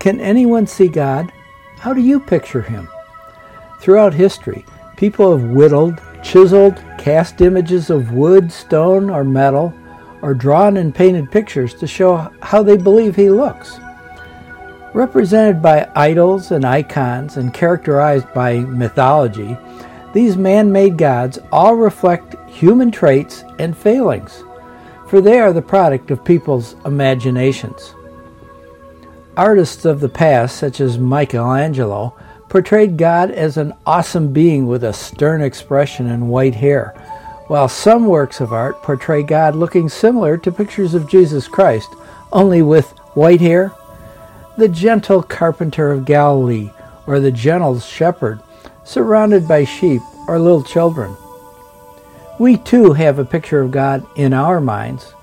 Can anyone see God? How do you picture him? Throughout history, people have whittled, chiseled, cast images of wood, stone, or metal, or drawn and painted pictures to show how they believe he looks. Represented by idols and icons and characterized by mythology, these man made gods all reflect human traits and failings, for they are the product of people's imaginations. Artists of the past, such as Michelangelo, portrayed God as an awesome being with a stern expression and white hair, while some works of art portray God looking similar to pictures of Jesus Christ, only with white hair. The gentle carpenter of Galilee, or the gentle shepherd, surrounded by sheep or little children. We too have a picture of God in our minds.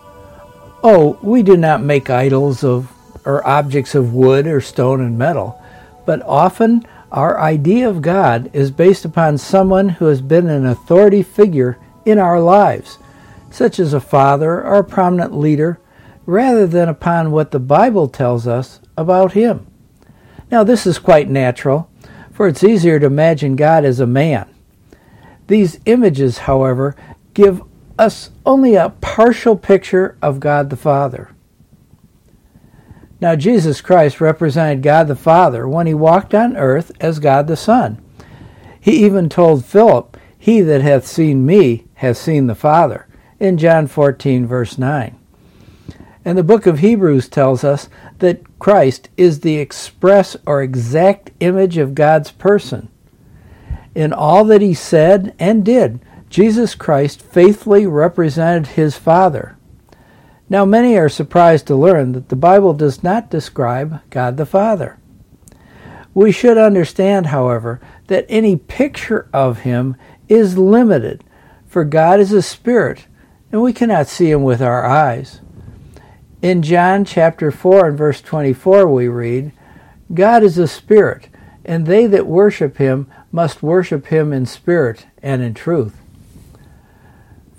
Oh, we do not make idols of or objects of wood or stone and metal, but often our idea of God is based upon someone who has been an authority figure in our lives, such as a father or a prominent leader, rather than upon what the Bible tells us about him. Now, this is quite natural, for it's easier to imagine God as a man. These images, however, give us only a partial picture of God the Father. Now, Jesus Christ represented God the Father when he walked on earth as God the Son. He even told Philip, He that hath seen me hath seen the Father, in John 14, verse 9. And the book of Hebrews tells us that Christ is the express or exact image of God's person. In all that he said and did, Jesus Christ faithfully represented his Father. Now, many are surprised to learn that the Bible does not describe God the Father. We should understand, however, that any picture of him is limited, for God is a spirit, and we cannot see him with our eyes. In John chapter 4 and verse 24, we read, God is a spirit, and they that worship him must worship him in spirit and in truth.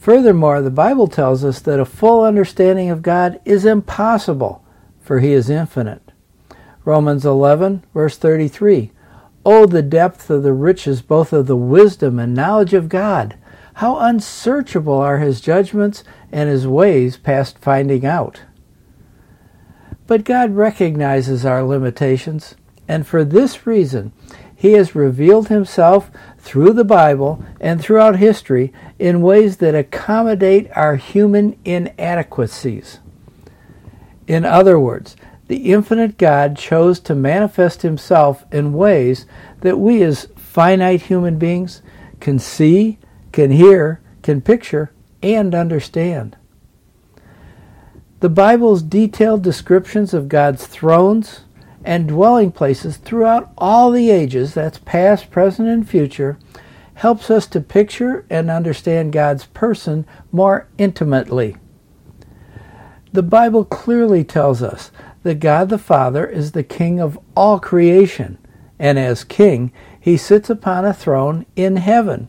Furthermore, the Bible tells us that a full understanding of God is impossible, for he is infinite. Romans 11, verse 33. Oh, the depth of the riches both of the wisdom and knowledge of God! How unsearchable are his judgments and his ways past finding out. But God recognizes our limitations, and for this reason, he has revealed himself through the Bible and throughout history in ways that accommodate our human inadequacies. In other words, the infinite God chose to manifest himself in ways that we as finite human beings can see, can hear, can picture, and understand. The Bible's detailed descriptions of God's thrones, and dwelling places throughout all the ages, that's past, present, and future, helps us to picture and understand God's person more intimately. The Bible clearly tells us that God the Father is the King of all creation, and as King, he sits upon a throne in heaven.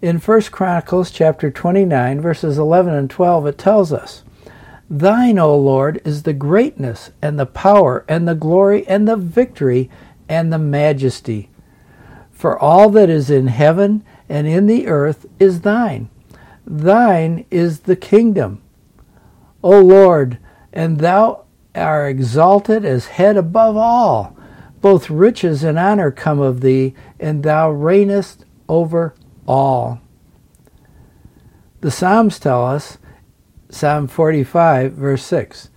In 1 Chronicles chapter 29 verses 11 and 12 it tells us, Thine, O Lord, is the greatness and the power and the glory and the victory and the majesty. For all that is in heaven and in the earth is thine. Thine is the kingdom. O Lord, and thou art exalted as head above all. Both riches and honor come of thee, and thou reignest over all. The Psalms tell us Psalm 45, verse 6.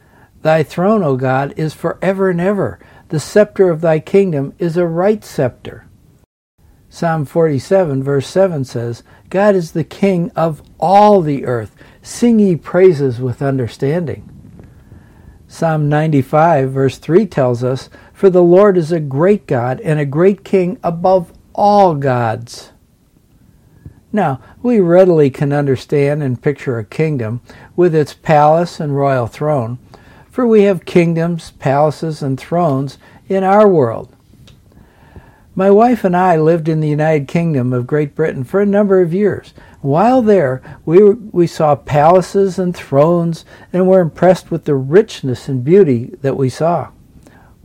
Thy throne, O God, is forever and ever. The scepter of thy kingdom is a right scepter. Psalm 47, verse 7 says, God is the king of all the earth. Sing ye praises with understanding. Psalm 95, verse 3 tells us, For the Lord is a great God and a great king above all gods. Now, we readily can understand and picture a kingdom with its palace and royal throne, for we have kingdoms, palaces, and thrones in our world. My wife and I lived in the United Kingdom of Great Britain for a number of years. While there, we, we saw palaces and thrones and were impressed with the richness and beauty that we saw.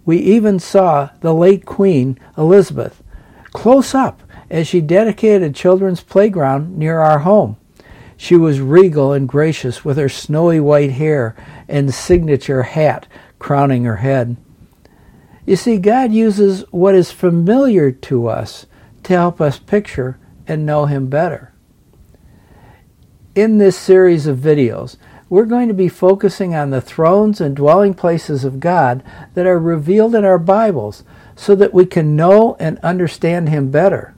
We even saw the late Queen Elizabeth close up as she dedicated a children's playground near our home. She was regal and gracious with her snowy white hair and signature hat crowning her head. You see, God uses what is familiar to us to help us picture and know Him better. In this series of videos, we're going to be focusing on the thrones and dwelling places of God that are revealed in our Bibles so that we can know and understand Him better.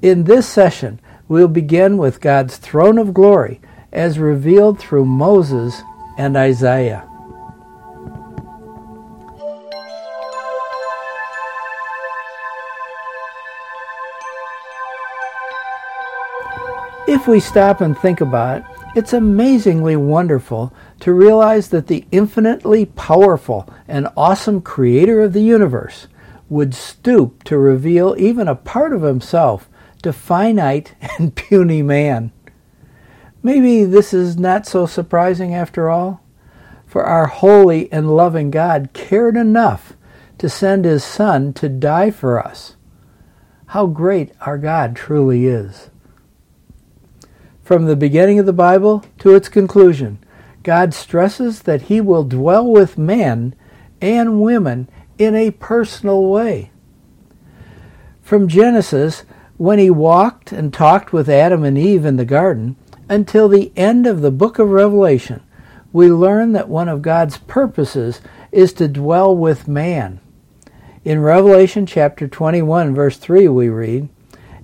In this session, we'll begin with God's throne of glory as revealed through Moses and Isaiah. If we stop and think about it, it's amazingly wonderful to realize that the infinitely powerful and awesome creator of the universe would stoop to reveal even a part of himself to finite and puny man. Maybe this is not so surprising after all, for our holy and loving God cared enough to send his Son to die for us. How great our God truly is. From the beginning of the Bible to its conclusion, God stresses that he will dwell with men and women in a personal way. From Genesis, when he walked and talked with Adam and Eve in the garden, until the end of the book of Revelation, we learn that one of God's purposes is to dwell with man. In Revelation chapter 21, verse 3, we read,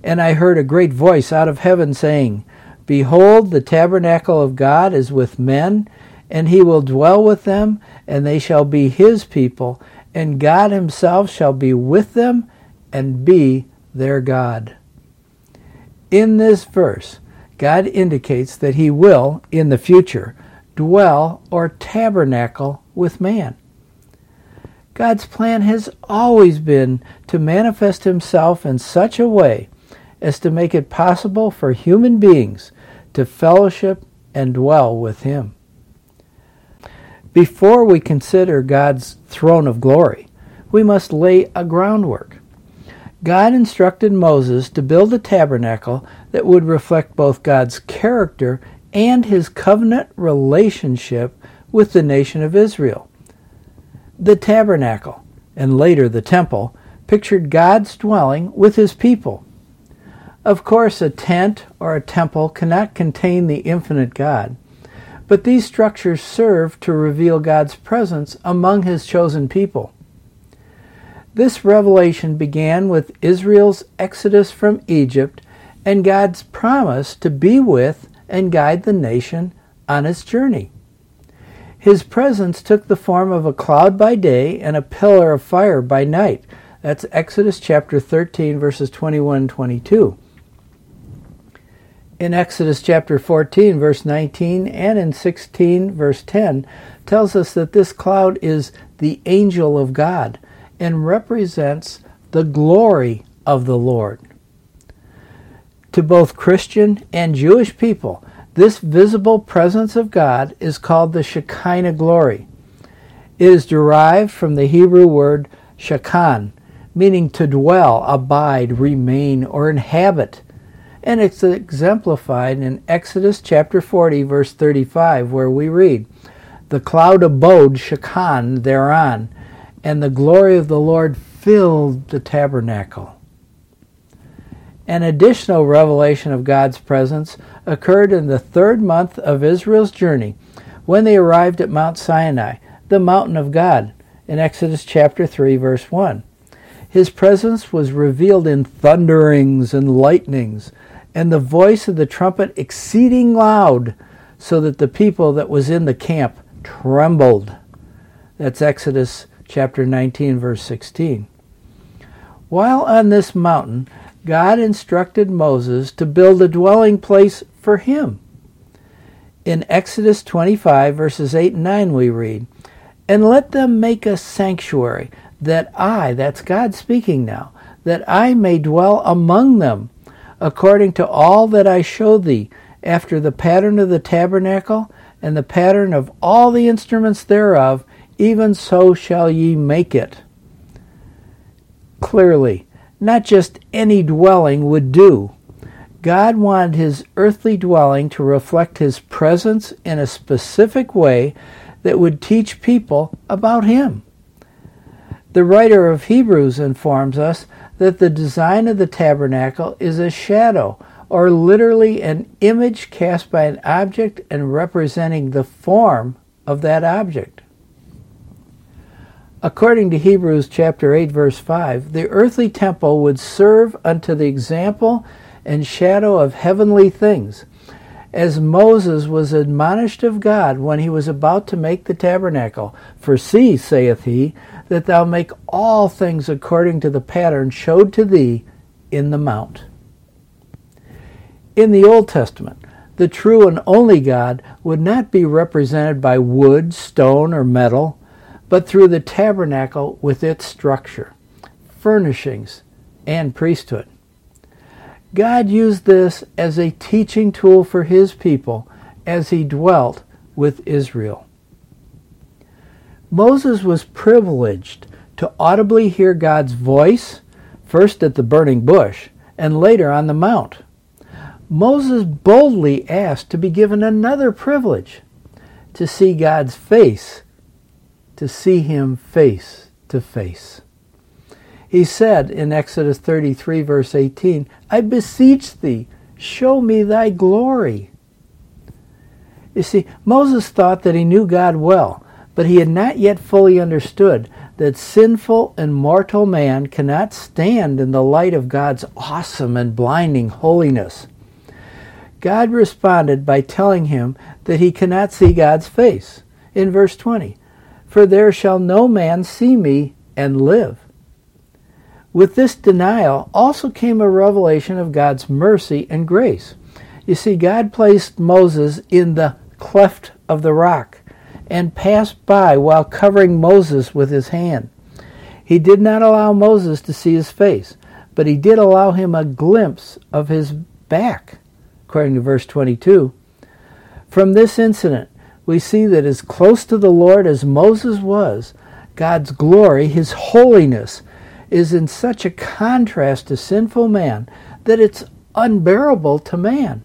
And I heard a great voice out of heaven saying, Behold, the tabernacle of God is with men, and he will dwell with them, and they shall be his people, and God himself shall be with them and be their God. In this verse, God indicates that he will, in the future, dwell or tabernacle with man. God's plan has always been to manifest himself in such a way as to make it possible for human beings to fellowship and dwell with Him. Before we consider God's throne of glory, we must lay a groundwork. God instructed Moses to build a tabernacle that would reflect both God's character and his covenant relationship with the nation of Israel. The tabernacle, and later the temple, pictured God's dwelling with his people. Of course, a tent or a temple cannot contain the infinite God, but these structures serve to reveal God's presence among his chosen people. This revelation began with Israel's exodus from Egypt and God's promise to be with and guide the nation on its journey. His presence took the form of a cloud by day and a pillar of fire by night. That's Exodus chapter 13, verses 21 and 22 in Exodus chapter 14, verse 19, and in 16, verse 10, tells us that this cloud is the angel of God and represents the glory of the Lord. To both Christian and Jewish people, this visible presence of God is called the Shekinah glory. It is derived from the Hebrew word shakan, meaning to dwell, abide, remain, or inhabit and it's exemplified in Exodus chapter 40, verse 35, where we read, The cloud abode shakan thereon, and the glory of the Lord filled the tabernacle. An additional revelation of God's presence occurred in the third month of Israel's journey when they arrived at Mount Sinai, the mountain of God, in Exodus chapter 3, verse 1. His presence was revealed in thunderings and lightnings, and the voice of the trumpet exceeding loud, so that the people that was in the camp trembled. That's Exodus chapter 19, verse 16. While on this mountain, God instructed Moses to build a dwelling place for him. In Exodus 25, verses 8 and 9, we read, And let them make a sanctuary, that I, that's God speaking now, that I may dwell among them according to all that I showed thee, after the pattern of the tabernacle and the pattern of all the instruments thereof, even so shall ye make it. Clearly, not just any dwelling would do. God wanted his earthly dwelling to reflect his presence in a specific way that would teach people about him. The writer of Hebrews informs us that the design of the tabernacle is a shadow, or literally an image cast by an object and representing the form of that object. According to Hebrews chapter 8 verse 5, the earthly temple would serve unto the example and shadow of heavenly things. As Moses was admonished of God when he was about to make the tabernacle, For see, saith he, that thou make all things according to the pattern showed to thee in the mount. In the Old Testament, the true and only God would not be represented by wood, stone, or metal, but through the tabernacle with its structure, furnishings, and priesthood. God used this as a teaching tool for his people as he dwelt with Israel. Moses was privileged to audibly hear God's voice, first at the burning bush and later on the mount. Moses boldly asked to be given another privilege to see God's face, to see him face to face. He said in Exodus 33, verse 18, I beseech thee, show me thy glory. You see, Moses thought that he knew God well, but he had not yet fully understood that sinful and mortal man cannot stand in the light of God's awesome and blinding holiness. God responded by telling him that he cannot see God's face. In verse 20, For there shall no man see me and live. With this denial also came a revelation of God's mercy and grace. You see, God placed Moses in the cleft of the rock and passed by while covering Moses with his hand. He did not allow Moses to see his face, but he did allow him a glimpse of his back, according to verse 22. From this incident, we see that as close to the Lord as Moses was, God's glory, his holiness, is in such a contrast to sinful man that it's unbearable to man.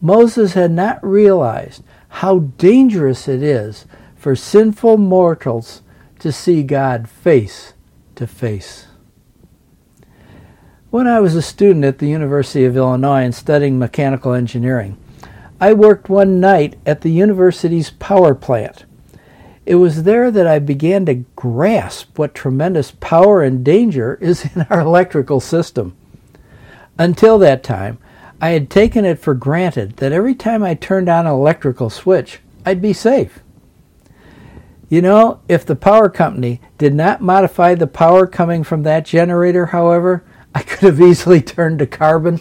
Moses had not realized how dangerous it is for sinful mortals to see God face to face. When I was a student at the University of Illinois and studying mechanical engineering, I worked one night at the university's power plant. It was there that I began to grasp what tremendous power and danger is in our electrical system. Until that time, I had taken it for granted that every time I turned on an electrical switch, I'd be safe. You know, if the power company did not modify the power coming from that generator, however, I could have easily turned to carbon.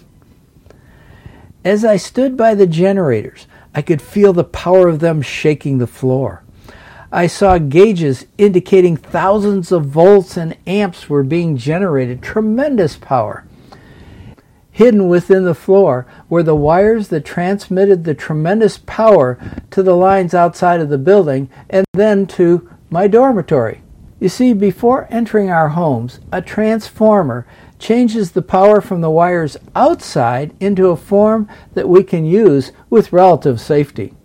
As I stood by the generators, I could feel the power of them shaking the floor. I saw gauges indicating thousands of volts and amps were being generated, tremendous power. Hidden within the floor were the wires that transmitted the tremendous power to the lines outside of the building and then to my dormitory. You see, before entering our homes, a transformer changes the power from the wires outside into a form that we can use with relative safety.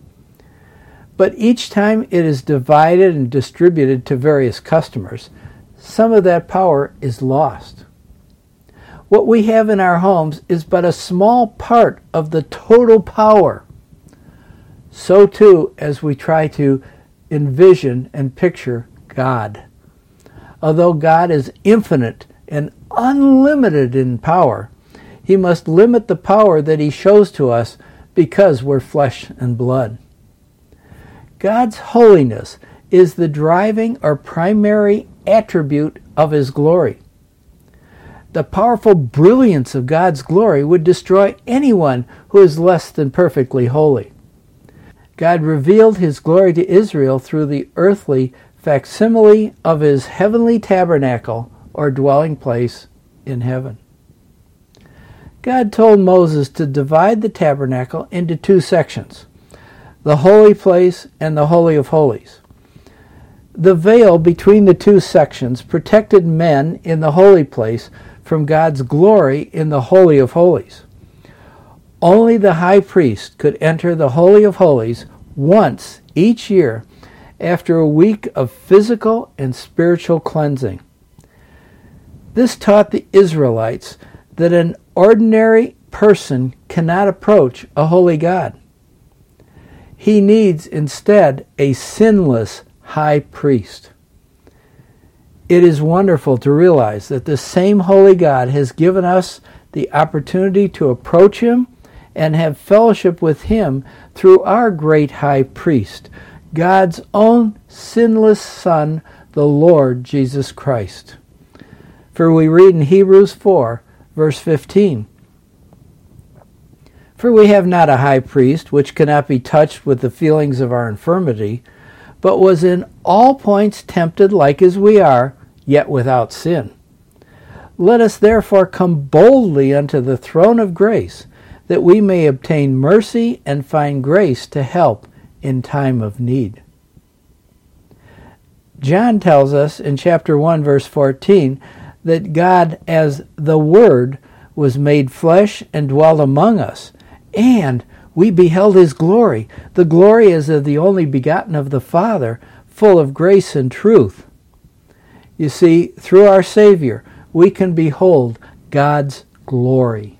But each time it is divided and distributed to various customers, some of that power is lost. What we have in our homes is but a small part of the total power. So too as we try to envision and picture God. Although God is infinite and unlimited in power, he must limit the power that he shows to us because we're flesh and blood. God's holiness is the driving or primary attribute of His glory. The powerful brilliance of God's glory would destroy anyone who is less than perfectly holy. God revealed His glory to Israel through the earthly facsimile of His heavenly tabernacle or dwelling place in heaven. God told Moses to divide the tabernacle into two sections the holy place and the holy of holies. The veil between the two sections protected men in the holy place from God's glory in the Holy of Holies. Only the high priest could enter the Holy of Holies once each year after a week of physical and spiritual cleansing. This taught the Israelites that an ordinary person cannot approach a holy God. He needs instead a sinless high priest. It is wonderful to realize that the same holy God has given us the opportunity to approach him and have fellowship with him through our great high priest, God's own sinless Son, the Lord Jesus Christ. For we read in Hebrews 4, verse 15 For we have not a high priest which cannot be touched with the feelings of our infirmity, but was in all points tempted like as we are, yet without sin. Let us therefore come boldly unto the throne of grace that we may obtain mercy and find grace to help in time of need. John tells us in chapter 1, verse 14, that God, as the Word, was made flesh and dwelt among us, and we beheld his glory. The glory is of the only begotten of the Father, full of grace and truth. You see, through our Savior, we can behold God's glory.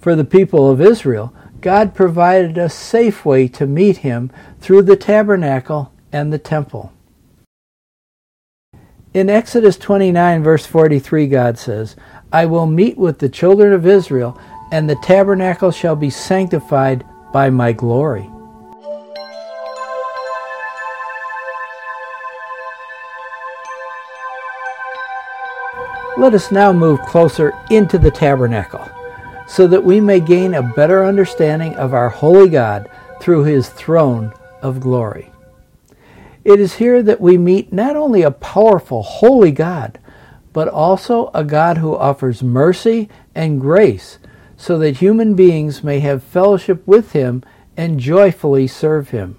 For the people of Israel, God provided a safe way to meet him through the tabernacle and the temple. In Exodus 29, verse 43, God says, I will meet with the children of Israel, and the tabernacle shall be sanctified by my glory. Let us now move closer into the tabernacle so that we may gain a better understanding of our holy God through his throne of glory. It is here that we meet not only a powerful, holy God, but also a God who offers mercy and grace so that human beings may have fellowship with him and joyfully serve him.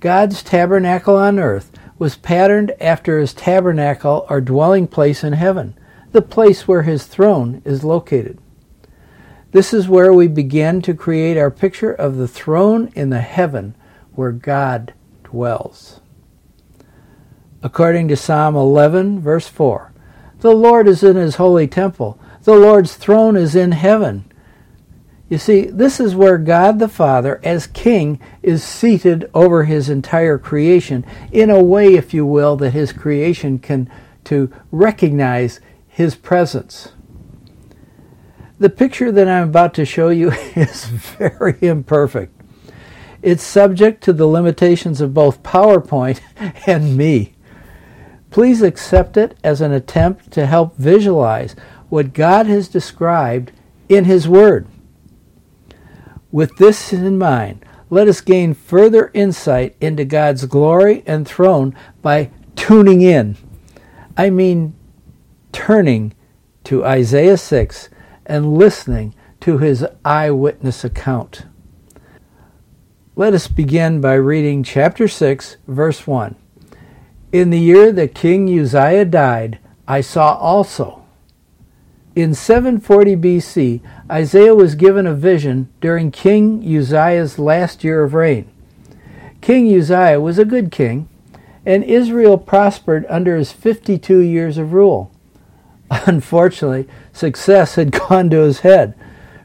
God's tabernacle on earth was patterned after his tabernacle or dwelling place in heaven, the place where his throne is located. This is where we begin to create our picture of the throne in the heaven where God dwells. According to Psalm 11, verse 4, the Lord is in his holy temple. The Lord's throne is in heaven. You see, this is where God the Father, as King, is seated over his entire creation in a way, if you will, that his creation can to recognize his presence. The picture that I'm about to show you is very imperfect. It's subject to the limitations of both PowerPoint and me. Please accept it as an attempt to help visualize what God has described in His Word. With this in mind, let us gain further insight into God's glory and throne by tuning in. I mean, turning to Isaiah 6 and listening to his eyewitness account. Let us begin by reading chapter 6, verse 1. In the year that King Uzziah died, I saw also. In 740 BC, Isaiah was given a vision during King Uzziah's last year of reign. King Uzziah was a good king, and Israel prospered under his 52 years of rule. Unfortunately, success had gone to his head,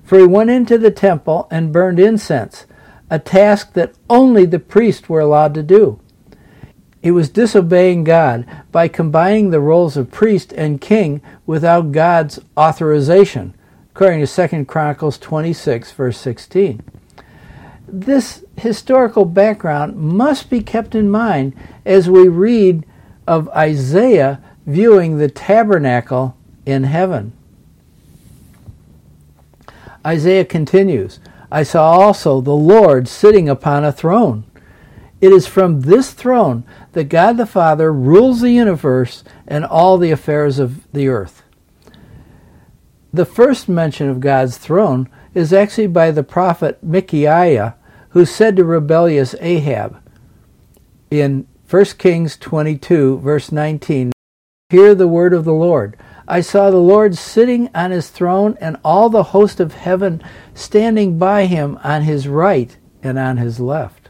for he went into the temple and burned incense, a task that only the priests were allowed to do. He was disobeying God by combining the roles of priest and king without God's authorization, according to 2 Chronicles 26, verse 16. This historical background must be kept in mind as we read of Isaiah viewing the tabernacle in heaven. Isaiah continues I saw also the Lord sitting upon a throne. It is from this throne that God the Father rules the universe and all the affairs of the earth. The first mention of God's throne is actually by the prophet Micaiah, who said to rebellious Ahab in 1 Kings 22, verse 19. Hear the word of the Lord. I saw the Lord sitting on his throne, and all the host of heaven standing by him on his right and on his left.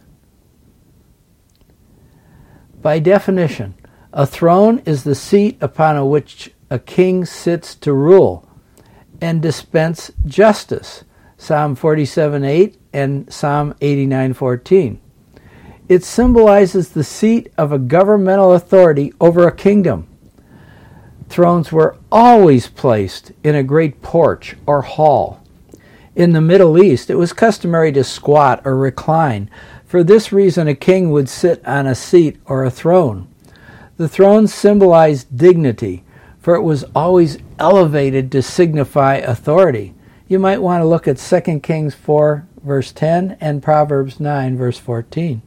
By definition, a throne is the seat upon which a king sits to rule and dispense justice. Psalm 47:8 and Psalm 89:14. It symbolizes the seat of a governmental authority over a kingdom. Thrones were always placed in a great porch or hall. In the Middle East, it was customary to squat or recline. For this reason, a king would sit on a seat or a throne. The throne symbolized dignity, for it was always elevated to signify authority. You might want to look at 2 Kings 4, verse 10, and Proverbs 9, verse 14.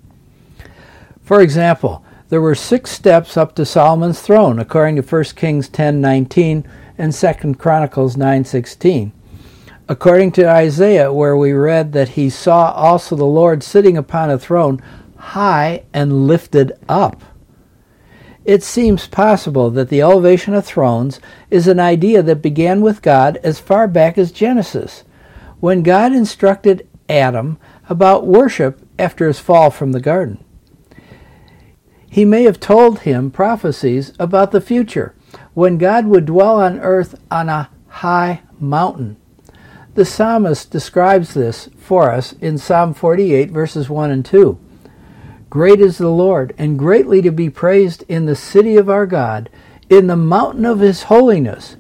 For example, there were six steps up to Solomon's throne, according to 1 Kings 10:19 and 2 Chronicles 9:16. According to Isaiah, where we read that he saw also the Lord sitting upon a throne, high and lifted up. It seems possible that the elevation of thrones is an idea that began with God as far back as Genesis, when God instructed Adam about worship after his fall from the garden. He may have told him prophecies about the future, when God would dwell on earth on a high mountain. The psalmist describes this for us in Psalm 48, verses 1 and 2. Great is the Lord, and greatly to be praised in the city of our God, in the mountain of his holiness.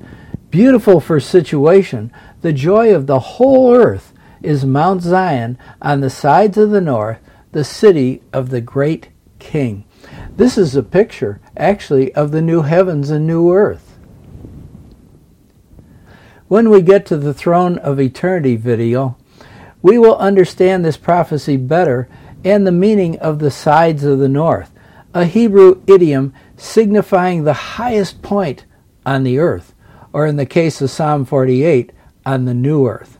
Beautiful for situation, the joy of the whole earth is Mount Zion on the sides of the north, the city of the great King. This is a picture, actually, of the new heavens and new earth. When we get to the Throne of Eternity video, we will understand this prophecy better and the meaning of the sides of the north, a Hebrew idiom signifying the highest point on the earth, or in the case of Psalm 48, on the new earth.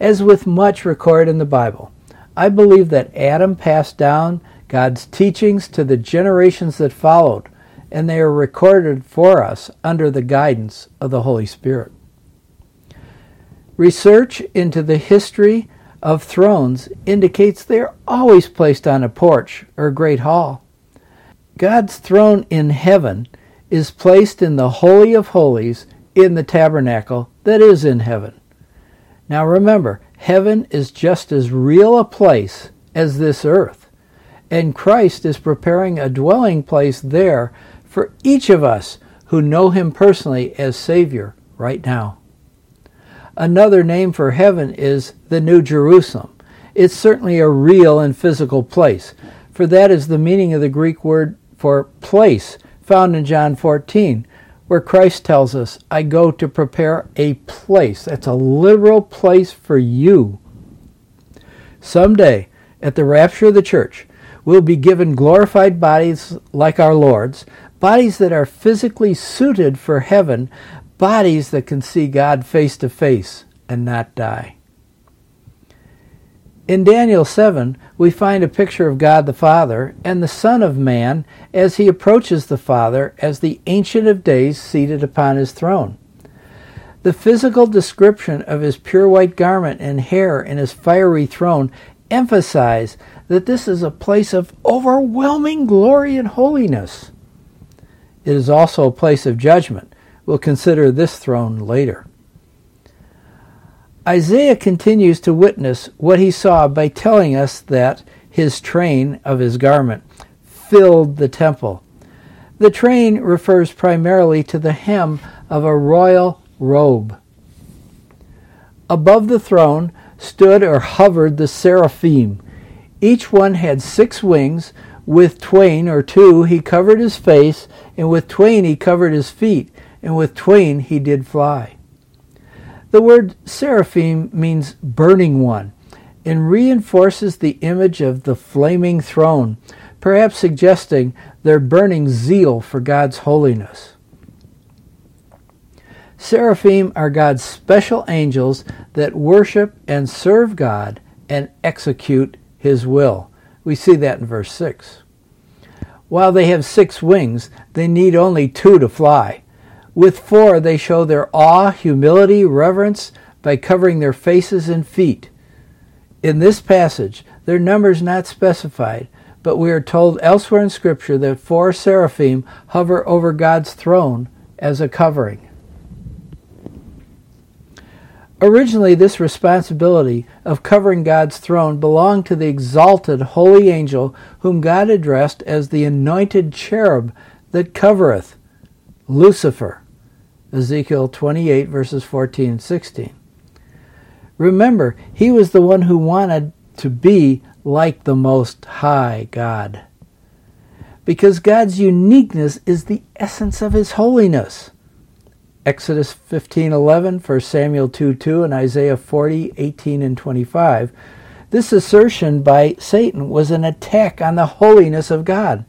As with much recorded in the Bible, I believe that Adam passed down God's teachings to the generations that followed, and they are recorded for us under the guidance of the Holy Spirit. Research into the history of thrones indicates they are always placed on a porch or great hall. God's throne in heaven is placed in the Holy of Holies in the tabernacle that is in heaven. Now remember, heaven is just as real a place as this earth and Christ is preparing a dwelling place there for each of us who know Him personally as Savior right now. Another name for heaven is the New Jerusalem. It's certainly a real and physical place, for that is the meaning of the Greek word for place found in John 14, where Christ tells us, I go to prepare a place. That's a literal place for you. Someday, at the rapture of the church, will be given glorified bodies like our Lord's, bodies that are physically suited for heaven, bodies that can see God face to face and not die. In Daniel 7, we find a picture of God the Father and the Son of Man as he approaches the Father as the Ancient of Days seated upon his throne. The physical description of his pure white garment and hair and his fiery throne emphasize that this is a place of overwhelming glory and holiness. It is also a place of judgment. We'll consider this throne later. Isaiah continues to witness what he saw by telling us that his train of his garment filled the temple. The train refers primarily to the hem of a royal robe. Above the throne stood or hovered the seraphim, each one had six wings. With twain or two he covered his face, and with twain he covered his feet, and with twain he did fly. The word seraphim means burning one and reinforces the image of the flaming throne, perhaps suggesting their burning zeal for God's holiness. Seraphim are God's special angels that worship and serve God and execute his will. We see that in verse 6. While they have six wings, they need only two to fly. With four, they show their awe, humility, reverence by covering their faces and feet. In this passage, their number is not specified, but we are told elsewhere in Scripture that four seraphim hover over God's throne as a covering. Originally, this responsibility of covering God's throne belonged to the exalted holy angel whom God addressed as the anointed cherub that covereth, Lucifer. Ezekiel 28, verses 14 and 16. Remember, he was the one who wanted to be like the Most High God. Because God's uniqueness is the essence of his holiness. Exodus 15:11, 1 Samuel 2:2 and Isaiah 40:18 and 25. This assertion by Satan was an attack on the holiness of God.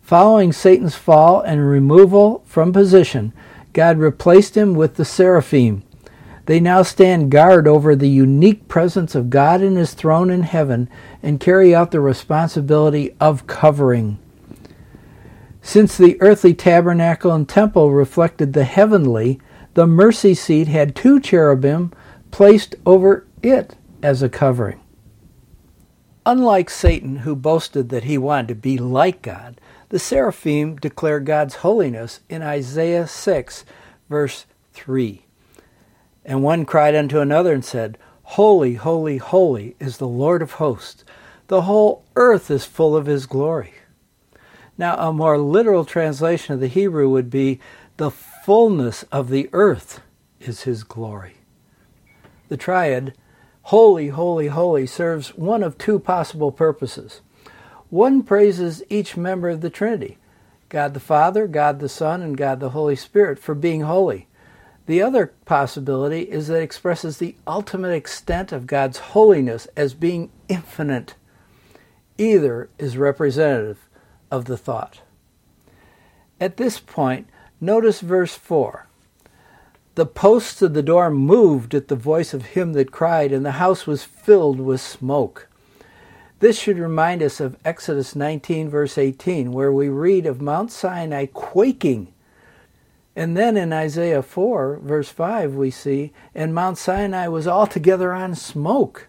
Following Satan's fall and removal from position, God replaced him with the seraphim. They now stand guard over the unique presence of God in his throne in heaven and carry out the responsibility of covering. Since the earthly tabernacle and temple reflected the heavenly, the mercy seat had two cherubim placed over it as a covering. Unlike Satan, who boasted that he wanted to be like God, the seraphim declare God's holiness in Isaiah 6, verse 3. And one cried unto another and said, Holy, holy, holy is the Lord of hosts. The whole earth is full of his glory. Now, a more literal translation of the Hebrew would be the fullness of the earth is his glory. The triad, holy, holy, holy, serves one of two possible purposes. One praises each member of the Trinity God the Father, God the Son, and God the Holy Spirit for being holy. The other possibility is that it expresses the ultimate extent of God's holiness as being infinite. Either is representative of the thought. At this point, notice verse 4. The posts of the door moved at the voice of him that cried, and the house was filled with smoke. This should remind us of Exodus 19, verse 18, where we read of Mount Sinai quaking. And then in Isaiah 4, verse 5, we see, and Mount Sinai was altogether on smoke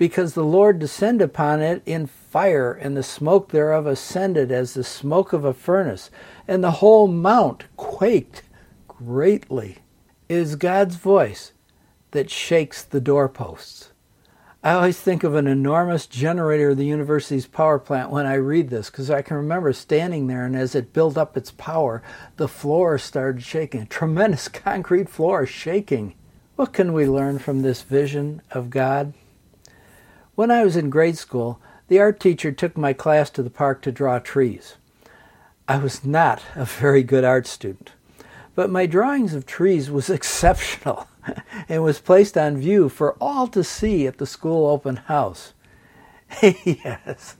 because the Lord descended upon it in fire, and the smoke thereof ascended as the smoke of a furnace, and the whole mount quaked greatly. It is God's voice that shakes the doorposts. I always think of an enormous generator of the university's power plant when I read this, because I can remember standing there, and as it built up its power, the floor started shaking. A tremendous concrete floor shaking. What can we learn from this vision of God? When I was in grade school, the art teacher took my class to the park to draw trees. I was not a very good art student, but my drawings of trees was exceptional and was placed on view for all to see at the school open house. yes,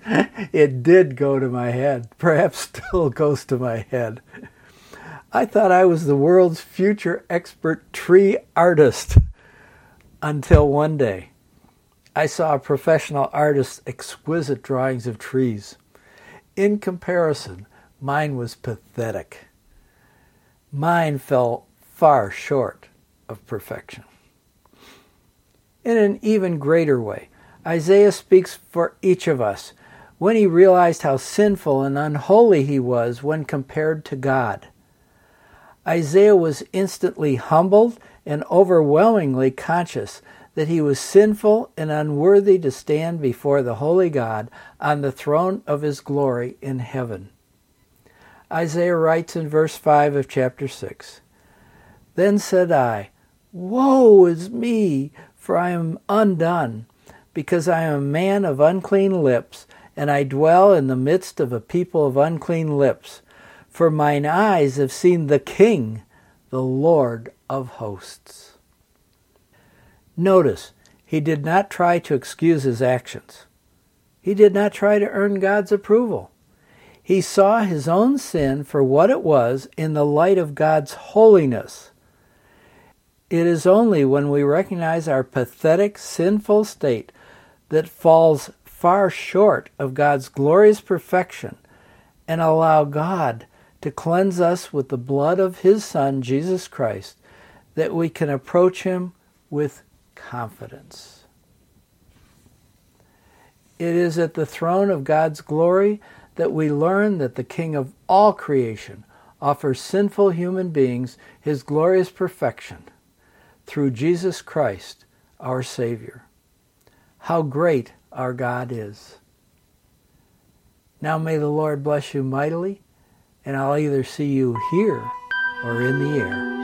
it did go to my head, perhaps still goes to my head. I thought I was the world's future expert tree artist until one day I saw a professional artist's exquisite drawings of trees. In comparison, mine was pathetic. Mine fell far short of perfection. In an even greater way, Isaiah speaks for each of us when he realized how sinful and unholy he was when compared to God. Isaiah was instantly humbled and overwhelmingly conscious that he was sinful and unworthy to stand before the holy God on the throne of his glory in heaven. Isaiah writes in verse 5 of chapter 6 Then said I, Woe is me, for I am undone, because I am a man of unclean lips, and I dwell in the midst of a people of unclean lips. For mine eyes have seen the King, the Lord of hosts. Notice, he did not try to excuse his actions. He did not try to earn God's approval. He saw his own sin for what it was in the light of God's holiness. It is only when we recognize our pathetic, sinful state that falls far short of God's glorious perfection and allow God to cleanse us with the blood of His Son, Jesus Christ, that we can approach Him with confidence. It is at the throne of God's glory that we learn that the King of all creation offers sinful human beings His glorious perfection through Jesus Christ, our Savior. How great our God is. Now may the Lord bless you mightily, and I'll either see you here or in the air.